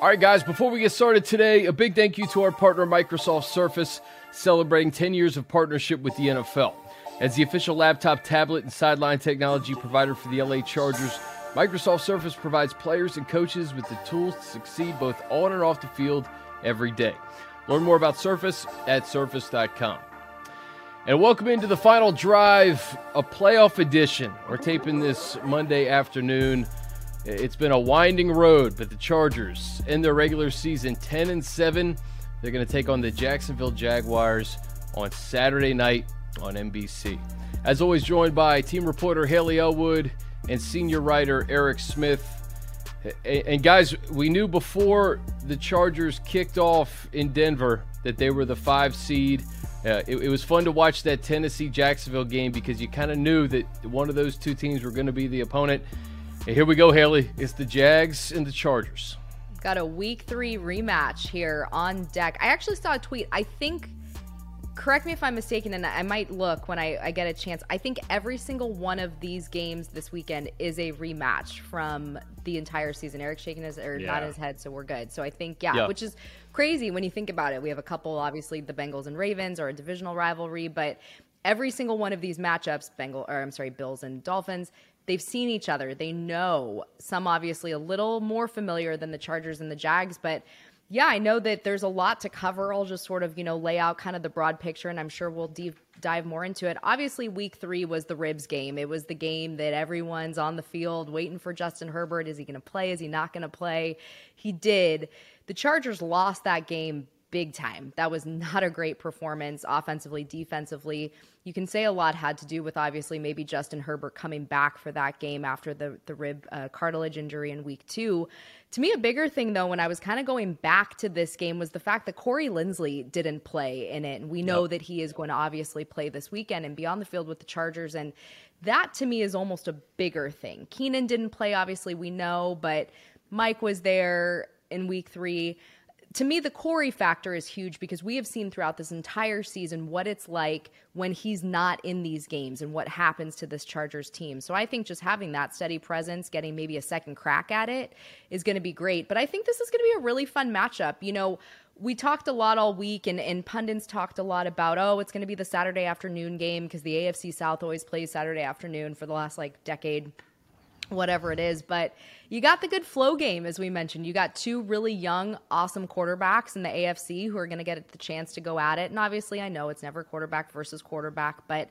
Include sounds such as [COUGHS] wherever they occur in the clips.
All right, guys, before we get started today, a big thank you to our partner, Microsoft Surface, celebrating 10 years of partnership with the NFL. As the official laptop, tablet, and sideline technology provider for the LA Chargers, Microsoft Surface provides players and coaches with the tools to succeed both on and off the field every day. Learn more about Surface at surface.com. And welcome into the final drive, a playoff edition. We're taping this Monday afternoon. It's been a winding road, but the Chargers in their regular season 10 and 7. They're going to take on the Jacksonville Jaguars on Saturday night on NBC. As always, joined by team reporter Haley Elwood and senior writer Eric Smith. And guys, we knew before the Chargers kicked off in Denver that they were the five seed. Uh, it, it, was fun to watch that Tennessee Jacksonville game because you kind of knew that one of those two teams were going to be the opponent. And here we go, Haley. It's the Jags and the Chargers. Got a week three rematch here on deck. I actually saw a tweet. I think, correct me if I'm mistaken, and I might look when I, I get a chance. I think every single one of these games this weekend is a rematch from the entire season. Eric shaking his or yeah. not his head, so we're good. So I think, yeah, which is crazy when you think about it. We have a couple, obviously, the Bengals and Ravens are a divisional rivalry, but every single one of these matchups, Bengal or I'm sorry, Bills and Dolphins, They've seen each other. They know some obviously a little more familiar than the Chargers and the Jags, but yeah, I know that there's a lot to cover. I'll just sort of, you know, lay out kind of the broad picture and I'm sure we'll deep dive more into it. Obviously, week three was the ribs game. It was the game that everyone's on the field waiting for Justin Herbert. Is he going to play? Is he not going to play? He did. The Chargers lost that game big time. That was not a great performance offensively, defensively. You can say a lot had to do with obviously maybe Justin Herbert coming back for that game after the the rib uh, cartilage injury in week 2. To me a bigger thing though when I was kind of going back to this game was the fact that Corey Linsley didn't play in it and we know yep. that he is going to obviously play this weekend and be on the field with the Chargers and that to me is almost a bigger thing. Keenan didn't play obviously we know, but Mike was there in week 3 to me, the Corey factor is huge because we have seen throughout this entire season what it's like when he's not in these games and what happens to this Chargers team. So I think just having that steady presence, getting maybe a second crack at it, is going to be great. But I think this is going to be a really fun matchup. You know, we talked a lot all week, and, and pundits talked a lot about, oh, it's going to be the Saturday afternoon game because the AFC South always plays Saturday afternoon for the last like decade whatever it is. But you got the good flow game, as we mentioned. You got two really young, awesome quarterbacks in the AFC who are going to get the chance to go at it. And obviously, I know it's never quarterback versus quarterback, but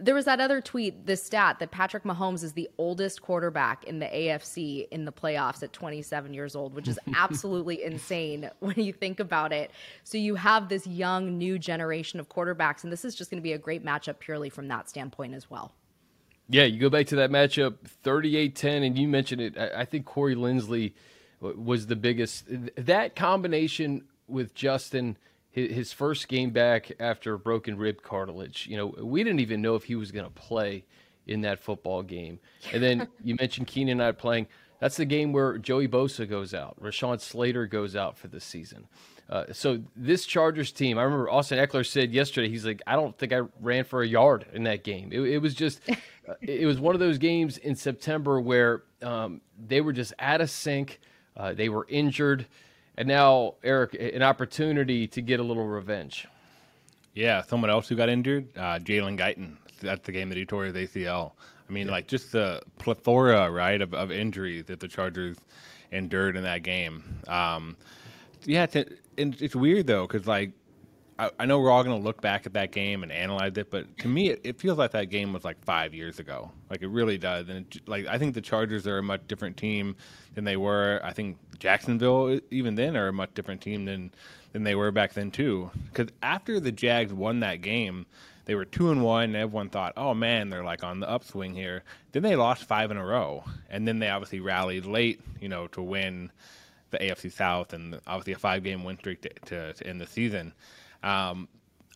there was that other tweet, the stat that Patrick Mahomes is the oldest quarterback in the AFC in the playoffs at 27 years old, which is [LAUGHS] absolutely insane when you think about it. So you have this young, new generation of quarterbacks, and this is just going to be a great matchup purely from that standpoint as well. Yeah, you go back to that matchup 38-10 and you mentioned it. I, think Corey Linsley was the biggest that combination with Justin his first game back after broken rib cartilage. You know, we didn't even know if he was going to play in that football game. And then [LAUGHS] you mentioned Keenan not playing. That's the game where Joey Bosa goes out, Rashawn Slater goes out for the season. Uh, so this Chargers team, I remember Austin Ekeler said yesterday, he's like, I don't think I ran for a yard in that game. It, it was just, [LAUGHS] uh, it was one of those games in September where um, they were just out of sync. Uh, they were injured, and now Eric, an opportunity to get a little revenge. Yeah, someone else who got injured, uh, Jalen Guyton. That's the game that he tore his ACL. I mean, yeah. like just the plethora, right, of, of injuries that the Chargers endured in that game. Um, yeah, it's, it's weird though because like I, I, know we're all to look back at that game and analyze it, but to me, it, it, feels like that game was like five years ago. Like it really does. And it, like I think the Chargers are a much different team than they were. I think Jacksonville, even then, are a much different team than than they were back then too. Because after the Jags won that game, they were two and one, and everyone thought, "Oh man, they're like on the upswing here." Then they lost five in a row, and then they obviously rallied late, you know, to win the AFC South and obviously a five game win streak to, to, to end the season. Um,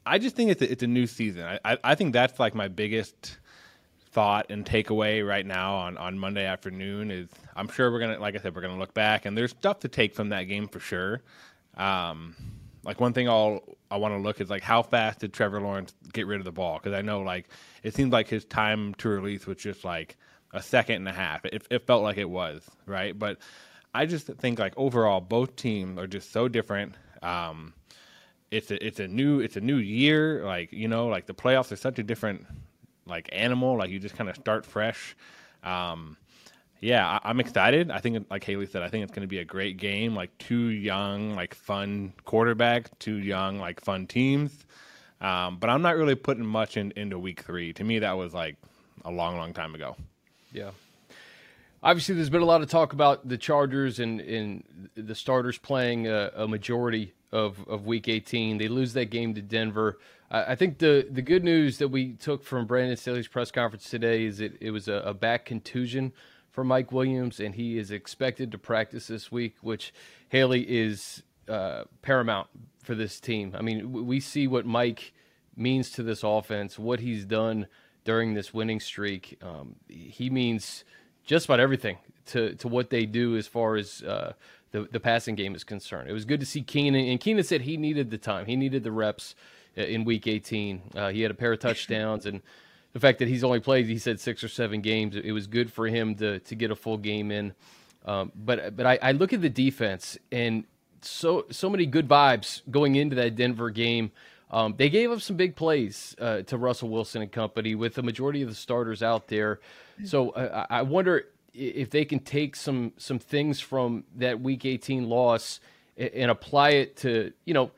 I just think it's a, it's a new season. I, I, I, think that's like my biggest thought and takeaway right now on, on Monday afternoon is I'm sure we're gonna like I said we're gonna look back and there's stuff to take from that game for sure. Um, like one thing I'll I want to look is like how fast did Trevor Lawrence get rid of the ball because I know like it seems like his time to release was just like a second and a half. It, it felt like it was right, but I just think like overall, both teams are just so different. Um, it's a it's a new it's a new year. Like you know, like the playoffs are such a different like animal. Like you just kind of start fresh. Um, yeah, I, am excited. I think, like Haley said, I think it's going to be a great game. Like two young, like fun quarterbacks, two young, like fun teams. Um, but I'm not really putting much in, into week three. To me, that was like a long, long time ago. Yeah. Obviously, there's been a lot of talk about the Chargers and, and the starters playing a, a majority of, of Week 18. They lose that game to Denver. I, I think the, the good news that we took from Brandon Staley's press conference today is that it was a, a back contusion for Mike Williams, and he is expected to practice this week, which Haley is uh, paramount for this team. I mean, we see what Mike means to this offense, what he's done during this winning streak. Um, he means just about everything to, to what they do as far as uh, the, the passing game is concerned. It was good to see Keenan, and Keenan said he needed the time, he needed the reps uh, in week 18. Uh, he had a pair of touchdowns, and the fact that he's only played, he said, six or seven games, it was good for him to, to get a full game in. Um, but but I, I look at the defense, and so so many good vibes going into that Denver game. Um, they gave up some big plays uh, to Russell Wilson and company with the majority of the starters out there. So uh, I wonder if they can take some some things from that Week 18 loss and, and apply it to you know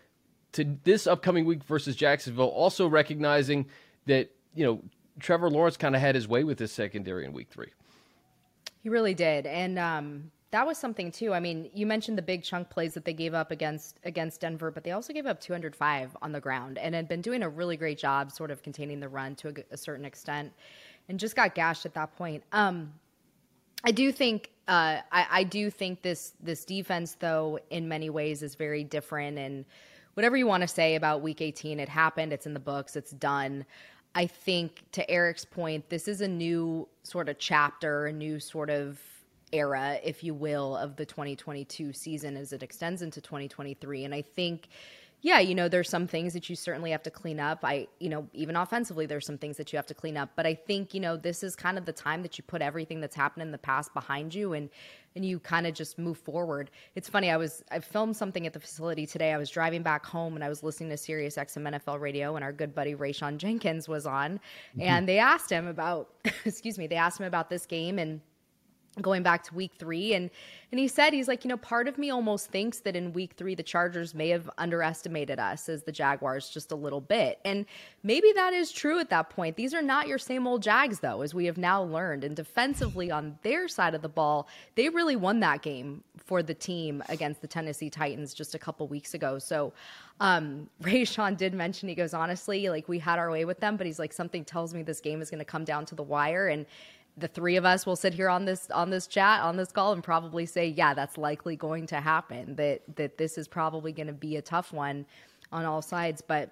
to this upcoming week versus Jacksonville. Also recognizing that you know Trevor Lawrence kind of had his way with his secondary in Week Three. He really did, and um, that was something too. I mean, you mentioned the big chunk plays that they gave up against against Denver, but they also gave up 205 on the ground and had been doing a really great job, sort of containing the run to a, a certain extent, and just got gashed at that point. Um, I do think uh, I, I do think this this defense, though, in many ways, is very different. And whatever you want to say about Week 18, it happened. It's in the books. It's done. I think to Eric's point, this is a new sort of chapter, a new sort of era, if you will, of the 2022 season as it extends into 2023. And I think, yeah, you know, there's some things that you certainly have to clean up. I, you know, even offensively, there's some things that you have to clean up. But I think, you know, this is kind of the time that you put everything that's happened in the past behind you and and you kind of just move forward. It's funny. I was I filmed something at the facility today. I was driving back home and I was listening to Sirius XM NFL radio, and our good buddy Rayshawn Jenkins was on, mm-hmm. and they asked him about, [LAUGHS] excuse me, they asked him about this game and going back to week three and and he said he's like you know part of me almost thinks that in week three the chargers may have underestimated us as the jaguars just a little bit. And maybe that is true at that point. These are not your same old jags though as we have now learned. And defensively on their side of the ball they really won that game for the team against the tennessee titans just a couple weeks ago. So um [LAUGHS] Rayshawn did mention he goes honestly like we had our way with them but he's like something tells me this game is going to come down to the wire. And the three of us will sit here on this on this chat on this call and probably say yeah that's likely going to happen that that this is probably going to be a tough one on all sides. But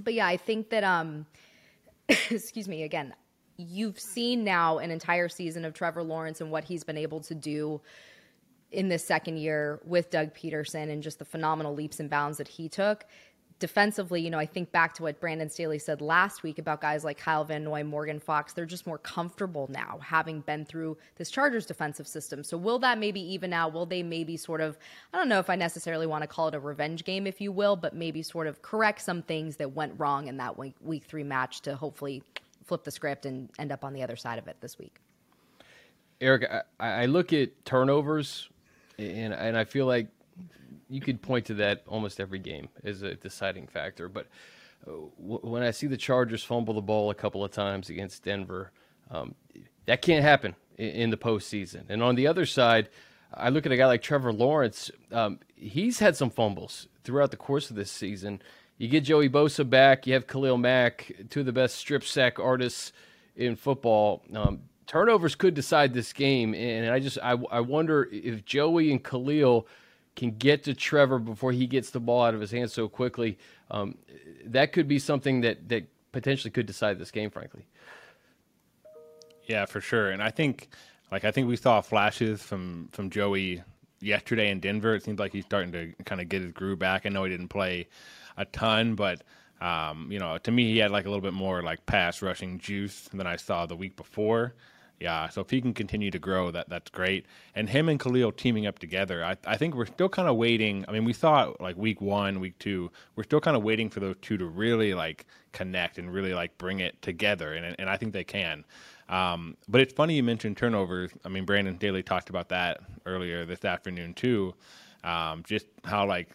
but yeah i think that um [COUGHS] excuse me again you've seen now an entire season of Trevor Lawrence and what he's been able to do in this second year with Doug Pederson and just the phenomenal leaps and bounds that he took defensively, you know, I think back to what Brandon Staley said last week about guys like Kyle Van Noy, Morgan Fox. They're just more comfortable now having been through this Chargers defensive system. So will that maybe even out? Will they maybe sort of, I don't know if I necessarily want to call it a revenge game, if you will, but maybe sort of correct some things that went wrong in that week, week three match to hopefully flip the script and end up on the other side of it this week? Eric, I, I look at turnovers and, and I feel like you could point to that almost every game as a deciding factor. But uh, when I see the Chargers fumble the ball a couple of times against Denver, um, that can't happen in, the postseason. And on the other side, I look at a guy like Trevor Lawrence. Um, he's had some fumbles throughout the course of this season. You get Joey Bosa back. You have Khalil Mack, two of the best strip sack artists in football. Um, turnovers could decide this game, and I just I, I wonder if Joey and Khalil – can get to Trevor before he gets the ball out of his hands so quickly, um, that could be something that that potentially could decide this game. Frankly. Yeah, for sure. And I think, like, I think we saw flashes from from Joey yesterday in Denver. It seems like he's starting to kind of get his groove back. I know he didn't play a ton, but um, you know, to me, he had like a little bit more like pass rushing juice than I saw the week before Yeah, so if he can continue to grow, that that's great. And him and Khalil teaming up together, I, I think we're still kind of waiting. I mean, we saw like week one, week two, we're still kind of waiting for those two to really like connect and really like bring it together, and and I think they can. Um, but it's funny you mentioned turnovers. I mean, Brandon Staley talked about that earlier this afternoon too. Um, just how like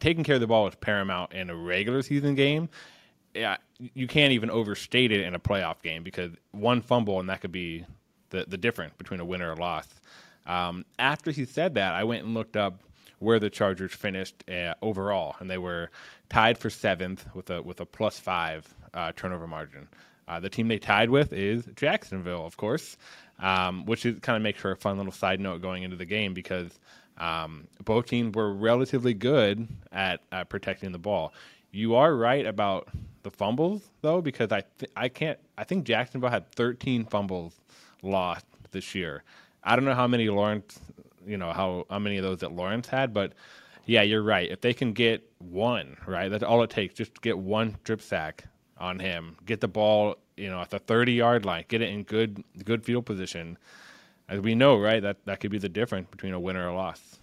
taking care of the ball is paramount in a regular season game. Yeah, you can't even overstate it in a playoff game because one fumble and that could be the the difference between a win or a loss. Um, after he said that, I went and looked up where the Chargers finished uh, overall, and they were tied for seventh with a with a plus five uh, turnover margin. Uh, the team they tied with is Jacksonville, of course, um, which is kind of makes for a fun little side note going into the game because um, both teams were relatively good at, at protecting the ball. You are right about the fumbles though, because I th- I can't I think Jacksonville had 13 fumbles lost this year. I don't know how many Lawrence, you know how how many of those that Lawrence had, but yeah, you're right. If they can get one, right, that's all it takes. Just get one strip sack on him, get the ball, you know, at the 30 yard line, get it in good good field position. As we know, right, that that could be the difference between a win or a loss.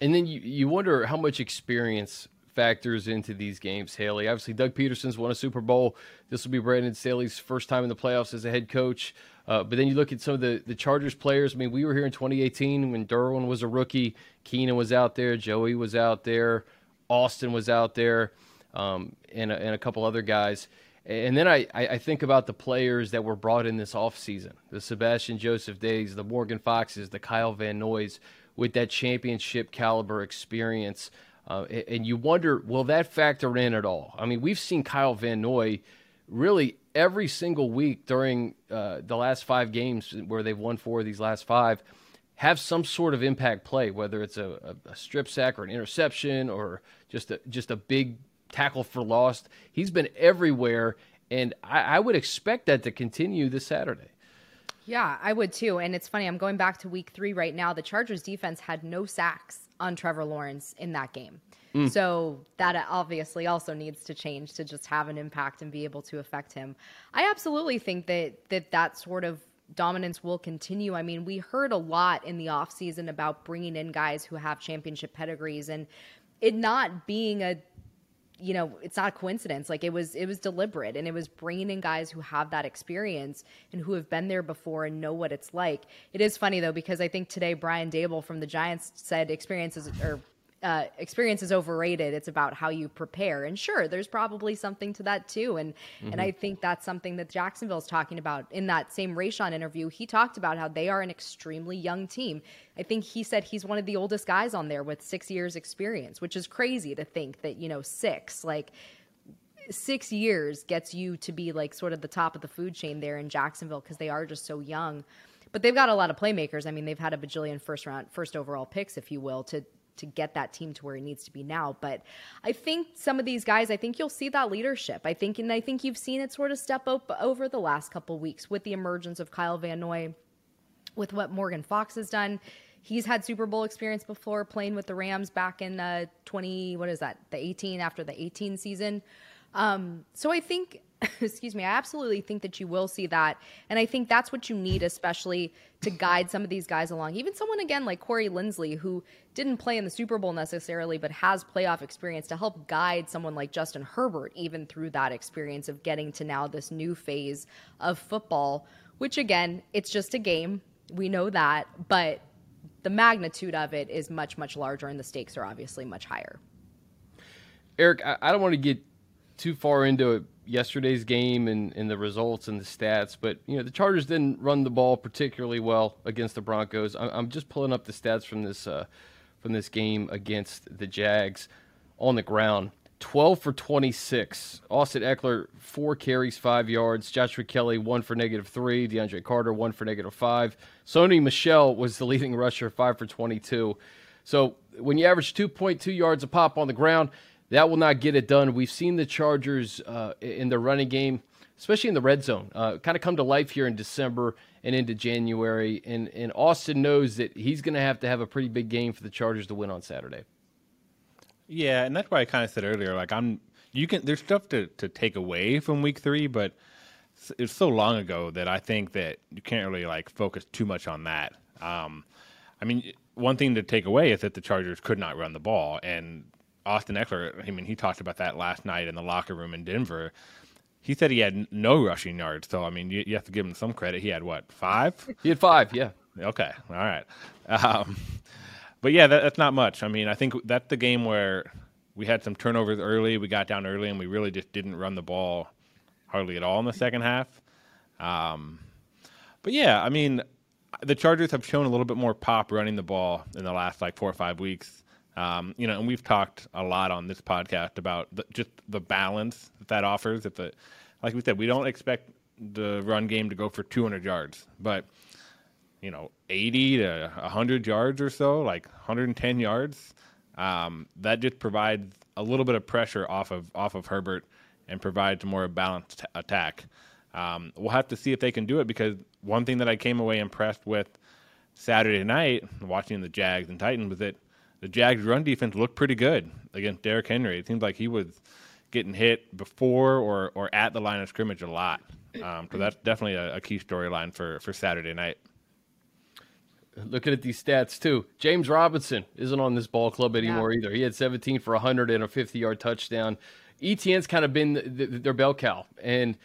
And then you, you wonder how much experience factors into these games, Haley. Obviously, Doug Pederson's won a Super Bowl. This will be Brandon Staley's first time in the playoffs as a head coach. Uh, but then you look at some of the, the Chargers players. I mean, we were here in 2018 when Derwin was a rookie. Keenan was out there. Joey was out there. Austin was out there. Um, and, a, and a couple other guys. And then I, I think about the players that were brought in this offseason the Sebastian Joseph Days, the Morgan Foxes, the Kyle Van Noys with that championship caliber experience. Uh, and you wonder, will that factor in at all? I mean, we've seen Kyle Van Noy really every single week during uh, the last five games where they've won four of these last five have some sort of impact play, whether it's a, a strip sack or an interception or just a, just a big tackle for lost. He's been everywhere, and I, I would expect that to continue this Saturday. Yeah, I would too. And it's funny, I'm going back to week three right now. The Chargers defense had no sacks on Trevor Lawrence in that game. Mm. So that obviously also needs to change to just have an impact and be able to affect him. I absolutely think that that, that sort of dominance will continue. I mean, we heard a lot in the offseason about bringing in guys who have championship pedigrees and it not being a you know it's not a coincidence. Like it was it was deliberate and it was bringing in guys who have that experience and who have been there before and know what it's like. It is funny though because i think today brian daboll from the giants said experiences or uh, experience is overrated. It's about how you prepare. And sure, there's probably something to that too. And mm-hmm. and I think that's something that Jacksonville's talking about in that same Rayshawn interview. He talked about how they are an extremely young team. I think he said he's one of the oldest guys on there with six years experience, which is crazy to think that you know six like six years gets you to be like sort of the top of the food chain there in Jacksonville because they are just so young. But they've got a lot of playmakers. I mean, they've had a bajillion first round, first overall picks, if you will, to to get that team to where it needs to be now. But I think some of these guys, I think you'll see that leadership. I think, and I think you've seen it sort of step up over the last couple weeks with the emergence of Kyle Van Noy, with what Morgan Fox has done. He's had Super Bowl experience before playing with the Rams back in uh, 20, what is that, the 18 after the 18 season. Um, so I think [LAUGHS] excuse me, I absolutely think that you will see that. And I think that's what you need, especially to guide some of these guys along. Even someone, again, like Corey Linsley, who didn't play in the Super Bowl necessarily, but has playoff experience to help guide someone like Justin Herbert, even through that experience of getting to now this new phase of football, which, again, it's just a game. We know that. But the magnitude of it is much, much larger, and the stakes are obviously much higher. Eric, I don't want to get too far into yesterday's game and, and the results and the stats, but you know the Chargers didn't run the ball particularly well against the Broncos. I'm just pulling up the stats from this uh, from this game against the Jags on the ground. 12 for 26. Austin Ekeler, four carries, five yards. Joshua Kelly, one for negative three. DeAndre Carter, one for negative five. Sony Michel was the leading rusher, five for 22. So when you average 2.2 yards a pop on the ground, that will not get it done. We've seen the Chargers uh, in the running game, especially in the red zone, uh, kind of come to life here in December and into January. And, and Austin knows that he's going to have to have a pretty big game for the Chargers to win on Saturday. Yeah, and that's why I kind of said earlier, like I'm, you can. There's stuff to to take away from Week Three, but it's so long ago that I think that you can't really like focus too much on that. Um, I mean, one thing to take away is that the Chargers could not run the ball, and Austin Ekeler. I mean, he talked about that last night in the locker room in Denver. He said he had no rushing yards, so I mean, you, you have to give him some credit. He had what five? He had five, yeah. Okay, all right. Um, but yeah, that, that's not much. I mean, I think that's the game where we had some turnovers early. We got down early, and we really just didn't run the ball hardly at all in the second half. Um, but yeah, I mean, the Chargers have shown a little bit more pop running the ball in the last like four or five weeks. Um, you know, and we've talked a lot on this podcast about the, just the balance that that offers. If the, like we said, we don't expect the run game to go for 200 yards, but you know, 80 to 100 yards or so, like 110 yards, um, that just provides a little bit of pressure off of off of Herbert and provides a more balanced attack. Um, we'll have to see if they can do it because one thing that I came away impressed with Saturday night watching the Jags and Titans was that the Jags run defense looked pretty good against Derrick Henry. It seemed like he was getting hit before or, or at the line of scrimmage a lot. Um, so that's definitely a, a key storyline for, for Saturday night. Looking at these stats too, James Robinson isn't on this ball club anymore yeah. either. He had 17 for 100 and a 50 yard touchdown. ETN's kind of been the, the, their bell cow, and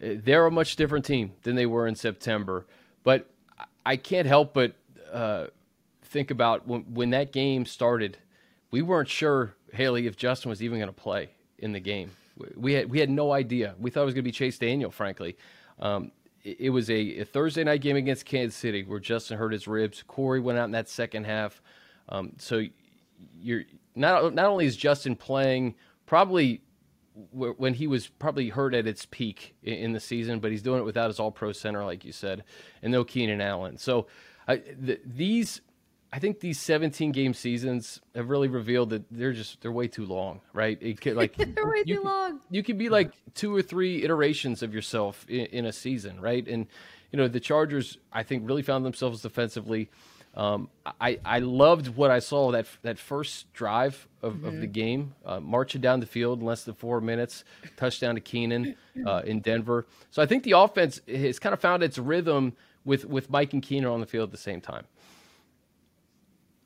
uh, they're a much different team than they were in September. But I can't help but uh, think about when, when that game started. We weren't sure Haley if Justin was even going to play in the game. We had we had no idea. We thought it was going to be Chase Daniel, frankly. Um, it was a, a, Thursday night game against Kansas City where Justin hurt his ribs. Corey went out in that second half. Um, so you're not not only is Justin playing probably when he was probably hurt at its peak in the season, but he's doing it without his All Pro center, like you said, and no Keenan Allen. So the, these I think these 17 game seasons have really revealed that they're just they're way too long, right? It could, like [LAUGHS] they're way you, too long. You could be like two or three iterations of yourself in, in, a season, right? And you know the Chargers, I think, really found themselves defensively. Um, I I loved what I saw that that first drive of, mm-hmm. of the mm-hmm. game, uh, marching down the field in less than four minutes, touchdown to Keenan uh, in Denver. So I think the offense has kind of found its rhythm with with Mike and Keenan on the field at the same time.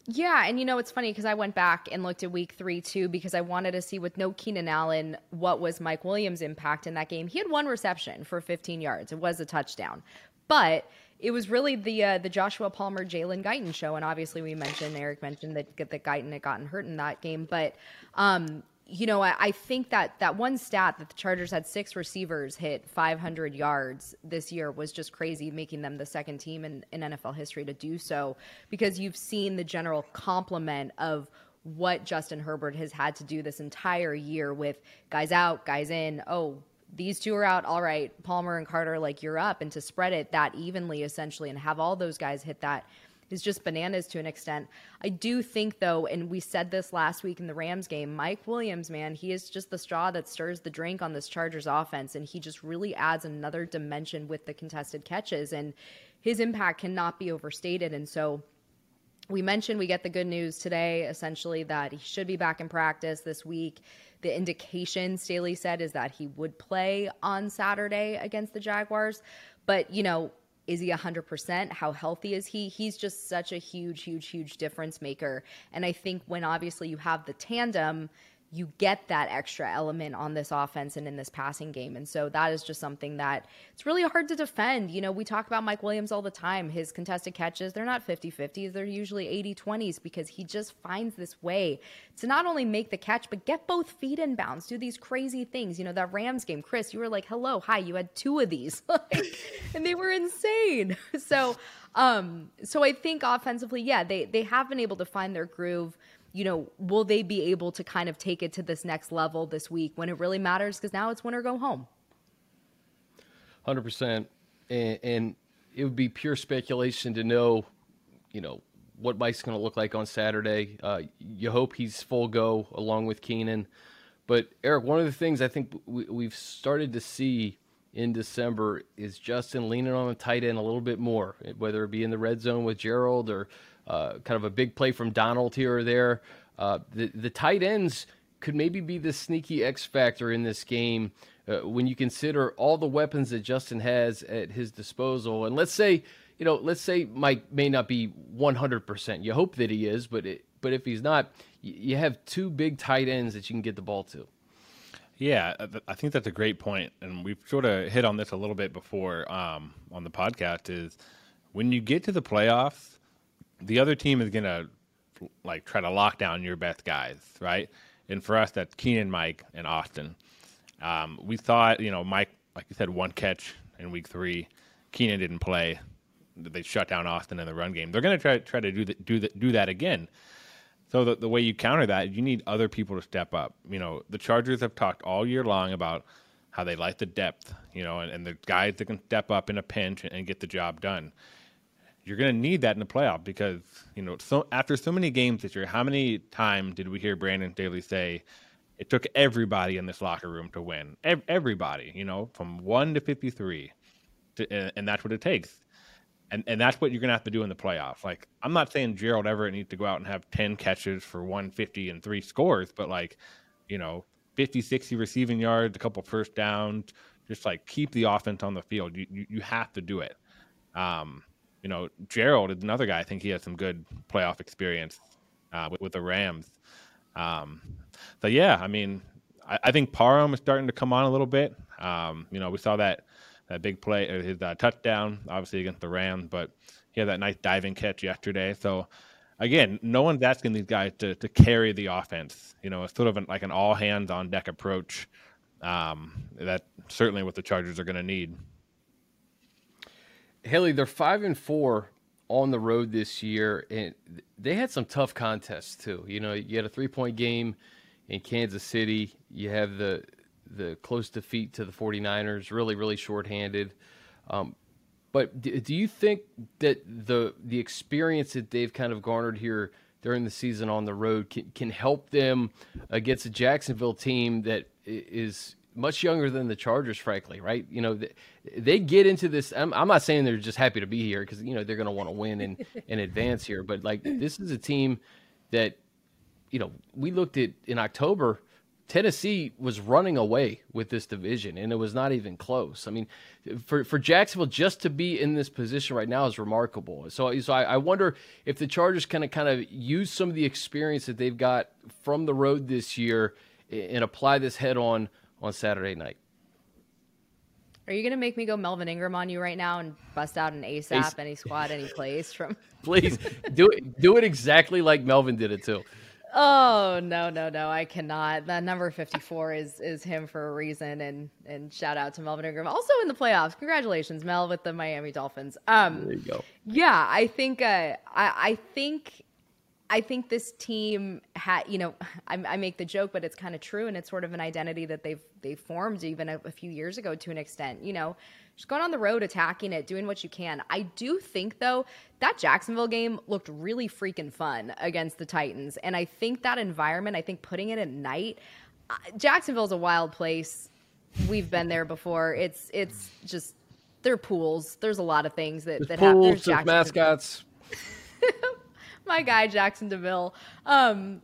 Yeah, and you know it's funny because I went back and looked at week three too because I wanted to see with no Keenan Allen what was Mike Williams' impact in that game. He had one reception for 15 yards. It was a touchdown, but it was really the uh, the Joshua Palmer Jalen Guyton show, and obviously we mentioned Eric mentioned that that Guyton had gotten hurt in that game, but um, you know, I, I, think that that one stat that the Chargers had six receivers hit 500 yards this year was just crazy, making them the second team in, in NFL history to do so because you've seen the general complement of what Justin Herbert has had to do this entire year with guys out, guys in. Oh, these two are out. All right, Palmer and Carter, like you're up, and to spread it that evenly essentially and have all those guys hit that is just bananas to an extent. I do think, though, and we said this last week in the Rams game, Mike Williams, man, he is just the straw that stirs the drink on this Chargers offense, and he just really adds another dimension with the contested catches, and his impact cannot be overstated. And so, we mentioned we get the good news today, essentially, that he should be back in practice this week. The indication, Staley said, is that he would play on Saturday against the Jaguars. But, you know, is he 100%? How healthy is he? He's just such a huge, huge, huge difference maker. And I think when obviously you have the tandem, you get that extra element on this offense and in this passing game. And so that is just something that it's really hard to defend. You know, we talk about Mike Williams all the time. His contested catches, they're not 50 50s, they're usually 80 20s because he just finds this way to not only make the catch, but get both feet in bounds, do these crazy things. You know, that Rams game, Chris, you were like, hello, hi, you had two of these, [LAUGHS] and they were insane. [LAUGHS] So, um, so I think offensively, yeah, they, they have been able to find their groove you know, will they be able to kind of take it to this next level this week when it really matters? Because now it's win or go home. 100%. And, and it would be pure speculation to know, you know, what Mike's going to look like on Saturday. Uh, you hope he's full go along with Keenan. But, Eric, one of the things I think we, we've started to see in December is Justin leaning on the tight end a little bit more, whether it be in the red zone with Gerald or – uh, kind of a big play from Donald here or there. Uh, the the tight ends could maybe be the sneaky X factor in this game uh, when you consider all the weapons that Justin has at his disposal, and let's say, you know, let's say Mike may not be 100%. You hope that he is, but it, but if he's not, you have two big tight ends that you can get the ball to. Yeah, uh, I think that's a great point, and we've sort of hit on this a little bit before um, on the podcast. Is when you get to the playoffs, the other team is gonna like try to lock down your best guys, right? And for us, that's Keenan, Mike, and Austin. Um, we thought, you know, Mike, like you said, one catch in week three. Keenan didn't play. They shut down Austin in the run game. They're going to try try to do the, do the, do that again. So the, the way you counter that, you need other people to step up. You know, the Chargers have talked all year long about how they like the depth, you know, and, and the guys that can step up in a pinch and, and get the job done you're going to need that in the playoff because you know so after so many games this year how many times did we hear brandon staley say it took everybody in this locker room to win? Everybody you know from 1 to 53 to, and, and, that's what it takes. And and that's what you're going to have to do in the playoffs like i'm not saying gerald everett needs to go out and have 10 catches for 150 and three scores but like you know 50 60 receiving yards a couple first downs just like keep the offense on the field. You, you, you have to do it. Um, you know, Gerald is another guy. I think he has some good playoff experience uh, with, with, the Rams. Um, so yeah, I mean, I, I, think Parham is starting to come on a little bit. Um, you know, we saw that that big play, uh, his uh, touchdown, obviously against the Rams, but he had that nice diving catch yesterday. So again, no one's asking these guys to to carry the offense. You know, it's sort of an, like an all hands on deck approach. Um, that certainly what the Chargers are going to need. Haley, they're five and four on the road this year, and they had some tough contests too. You know, you had a three point game in Kansas City. You have the the close defeat to the 49ers, really, really shorthanded. Um, but do, do you think that the the experience that they've kind of garnered here during the season on the road can, can help them against a Jacksonville team that is much younger than the Chargers, frankly, right? You know, they, they get into this. I'm, I'm, not saying they're just happy to be here because you know they're going to want to win and [LAUGHS] in advance here, but like this is a team that, you know, we looked at in October. Tennessee was running away with this division, and it was not even close. I mean, for for Jacksonville just to be in this position right now is remarkable. So, so I, I wonder if the Chargers kind of kind of use some of the experience that they've got from the road this year and apply this head on on Saturday night. Are you gonna make me go Melvin Ingram on you right now and bust out an ASAP any squad any [LAUGHS] place from? [LAUGHS] Please do it. Do it exactly like Melvin did it too. Oh no no no! I cannot. That number fifty four is is him for a reason, and and shout out to Melvin Ingram, also in the playoffs. Congratulations, Mel, with the Miami Dolphins. Um, there you go. Yeah, I think uh, I I think I think this team had, you know, [SIGHS] I, I, make the joke, but it's kind of true, and it's sort of an identity that they've they formed even a, a, few years ago to an extent. You know, just going on the road, attacking it, doing what you can. I do think though that Jacksonville game looked really freaking fun against the Titans, and I think that environment, I think putting it at night, uh, Jacksonville's a wild place. We've been there before. It's it's just there are pools. There's a lot of things that there's that happen. There's, there's mascots. [LAUGHS] my guy Jaxson de Ville. Um,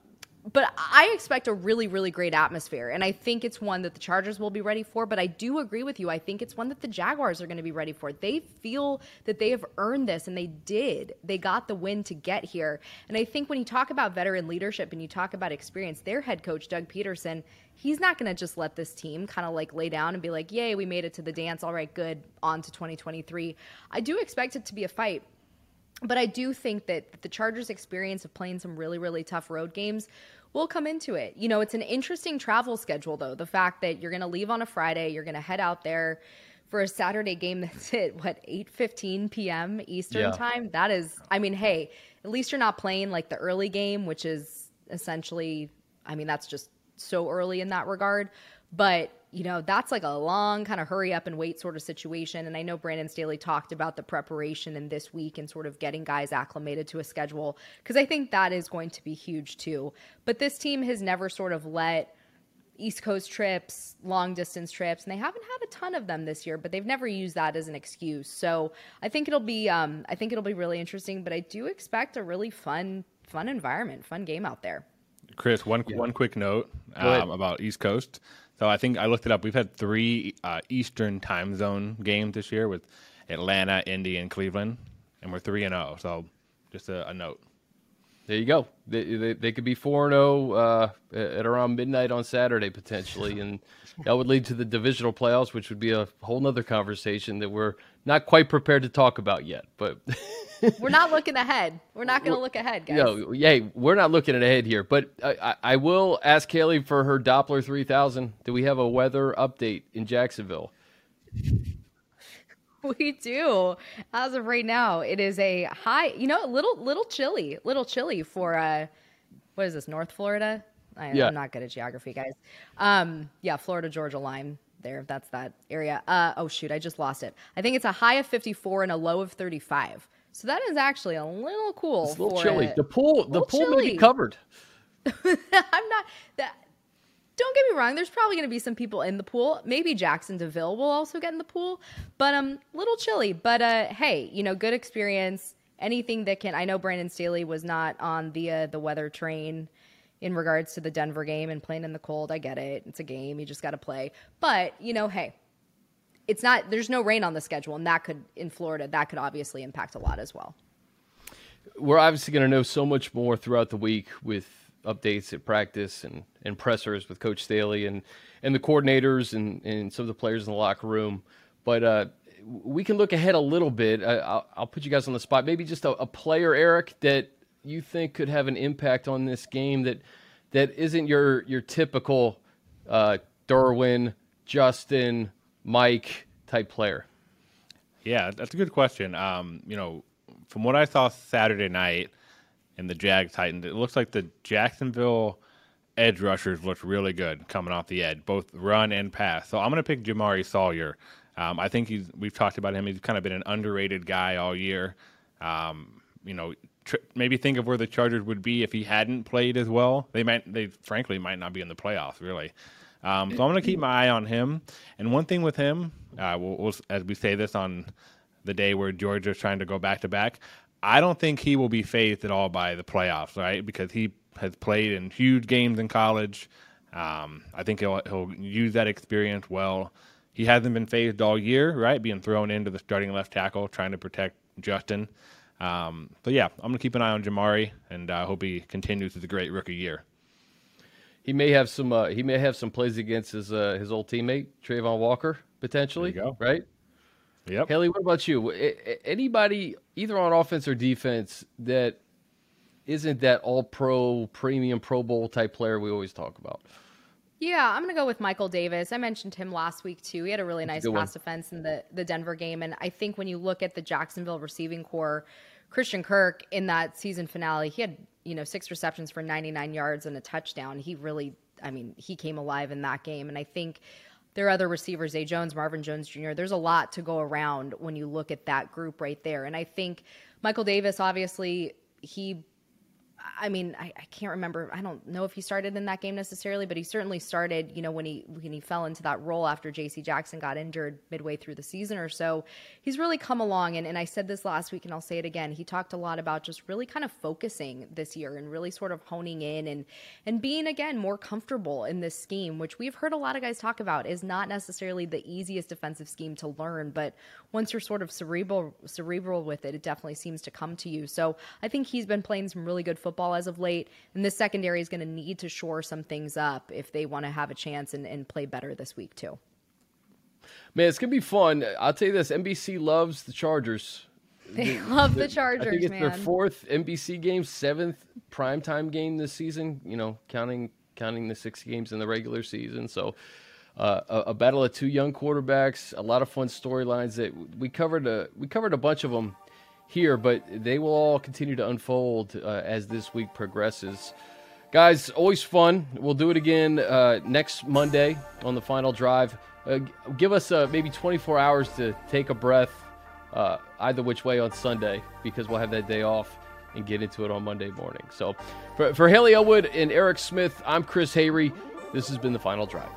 but I expect a really, really great atmosphere. And I think it's one that the Chargers will be ready for. But I do agree with you. I think it's one that the Jaguars are going to be ready for. They feel that they have earned this, and they did. They got the win to get here. And I think when you talk about veteran leadership and you talk about experience, their head coach, Doug Pederson, he's not going to just let this team kind of like lay down and be like, yay, we made it to the dance. All right, good. On to 2023. I do expect it to be a fight but I do think that the Chargers' experience of playing some really, really tough road games will come into it. You know, it's an interesting travel schedule, though. The fact that you're going to leave on a Friday, you're going to head out there for a Saturday game [LAUGHS] that's at what 8:15 p.m. Eastern yeah. time. That is, I mean, hey, at least you're not playing like the early game, which is essentially, I mean, that's just so early in that regard. But you know, that's like a long kind of hurry up and wait sort of situation. And I know Brandon Staley talked about the preparation in this week and sort of getting guys acclimated to a schedule because I think that is going to be huge too. But this team has never sort of let East Coast trips, long distance trips, and they haven't had a ton of them this year, but they've never used that as an excuse. So I think it'll be, um, I think it'll be really interesting. But I do expect a really fun, fun environment, fun game out there. Chris, one yeah. one quick note um, about East Coast. So I think I looked it up. We've had three uh, Eastern time zone games this year with Atlanta, Indy, and Cleveland, and we're three and zero. Oh, so just a, a note. There you go. They, they, they could be 4 0 uh, at around midnight on Saturday, potentially. And that would lead to the divisional playoffs, which would be a whole other conversation that we're not quite prepared to talk about yet. But [LAUGHS] we're not looking ahead. We're not going to look ahead, guys. Know, yeah, we're not looking ahead here. But I, I, I will ask Haley for her Doppler 3000. Do we have a weather update in Jacksonville? [LAUGHS] We do. As of right now, it is a high, you know, a little little chilly, little chilly for uh what is this, North Florida? I, yeah. I'm not good at geography, guys. Um, yeah, Florida Georgia line there. That's that area. Uh, oh shoot, I just lost it. I think it's a high of 54 and a low of 35. So that is actually a little cool. It's a little chilly. The pool, the pool chilly. may be covered. [LAUGHS] I'm not that don't get me wrong, there's probably going to be some people in the pool. Maybe Jaxson de Ville will also get in the pool, but um, little chilly. But uh, hey, you know, good experience. Anything that can. I know Brandon Staley was not on the uh, the weather train in regards to the Denver game and playing in the cold. I get it. It's a game. You just got to play. But you know, hey, it's not. There's no rain on the schedule, and that could in Florida that could obviously impact a lot as well. We're obviously going to know so much more throughout the week with updates at practice and, and pressers with Coach Staley and, and the coordinators and, and some of the players in the locker room. But uh, we can look ahead a little bit. I'll, I'll, put you guys on the spot. Maybe just a, a, player, Eric, that you think could have an impact on this game that that isn't your your typical uh, Derwin, Justin, Mike type player. Yeah, that's a good question. Um, you know, from what I saw Saturday night, and the Jag Titans. It looks like the Jacksonville edge rushers looked really good coming off the edge, both run and pass. So I'm going to pick Jamaree Salyer. Um, I think he's. We've talked about him. He's kind of been an underrated guy all year. Um, you know, tr- maybe think of where the Chargers would be if he hadn't played as well. They might. They frankly might not be in the playoffs really. Um, so I'm going to keep my eye on him. And one thing with him, uh, we'll, we'll, as we say this on the day where Georgia's trying to go back to back, I don't think he will be fazed at all by the playoffs, right? Because he has played in huge games in college. Um, I think he'll he'll use that experience well. He hasn't been fazed all year, right? Being thrown into the starting left tackle, trying to protect Justin. Um, but yeah, I'm gonna keep an eye on Jamaree, and I uh, hope he continues his great rookie year. He may have some. Uh, he may have some plays against his uh, his old teammate Travon Walker potentially. Right? Yep. Haley, what about you? Anybody, either on offense or defense, that isn't that all pro, premium Pro Bowl type player we always talk about? Yeah, I'm going to go with Michael Davis. I mentioned him last week too. He had a really That's nice a pass defense in the the Denver game, and I think when you look at the Jacksonville receiving corps, Christian Kirk in that season finale, he had you know six receptions for 99 yards and a touchdown. He really, I mean, he came alive in that game, and I think there are other receivers, Zay Jones, Marvin Jones Jr. There's a lot to go around when you look at that group right there. And I think Michael Davis, obviously, he I mean, I, I, can't remember. I don't know if he started in that game necessarily, but he certainly started. You know, when he when he fell into that role after J.C. Jackson got injured midway through the season or so, he's really come along. And, and I said this last week, and I'll say it again. He talked a lot about just really kind of focusing this year and really sort of honing in and and being again more comfortable in this scheme, which we've heard a lot of guys talk about is not necessarily the easiest defensive scheme to learn, but once you're sort of cerebral cerebral with it, it definitely seems to come to you. So I think he's been playing some really good football as of late, and this secondary is going to need to shore some things up if they want to have a chance and, and play better this week too. Man, it's gonna be fun. I'll tell you this: NBC loves the Chargers. [LAUGHS] They love the Chargers. I think it's man. their fourth NBC game, seventh primetime game this season. You know, counting counting the six games in the regular season. So, uh, a, a, battle of two young quarterbacks. A lot of fun storylines that we covered. A, we covered a bunch of them here, but they will all continue to unfold uh, as this week progresses. Guys, always fun. We'll do it again uh, next Monday on the final drive. Uh, give us uh, maybe 24 hours to take a breath uh, either which way on Sunday because we'll have that day off and get into it on Monday morning. So for, for Haley Elwood and Eric Smith, I'm Chris Hayre. This has been the final drive.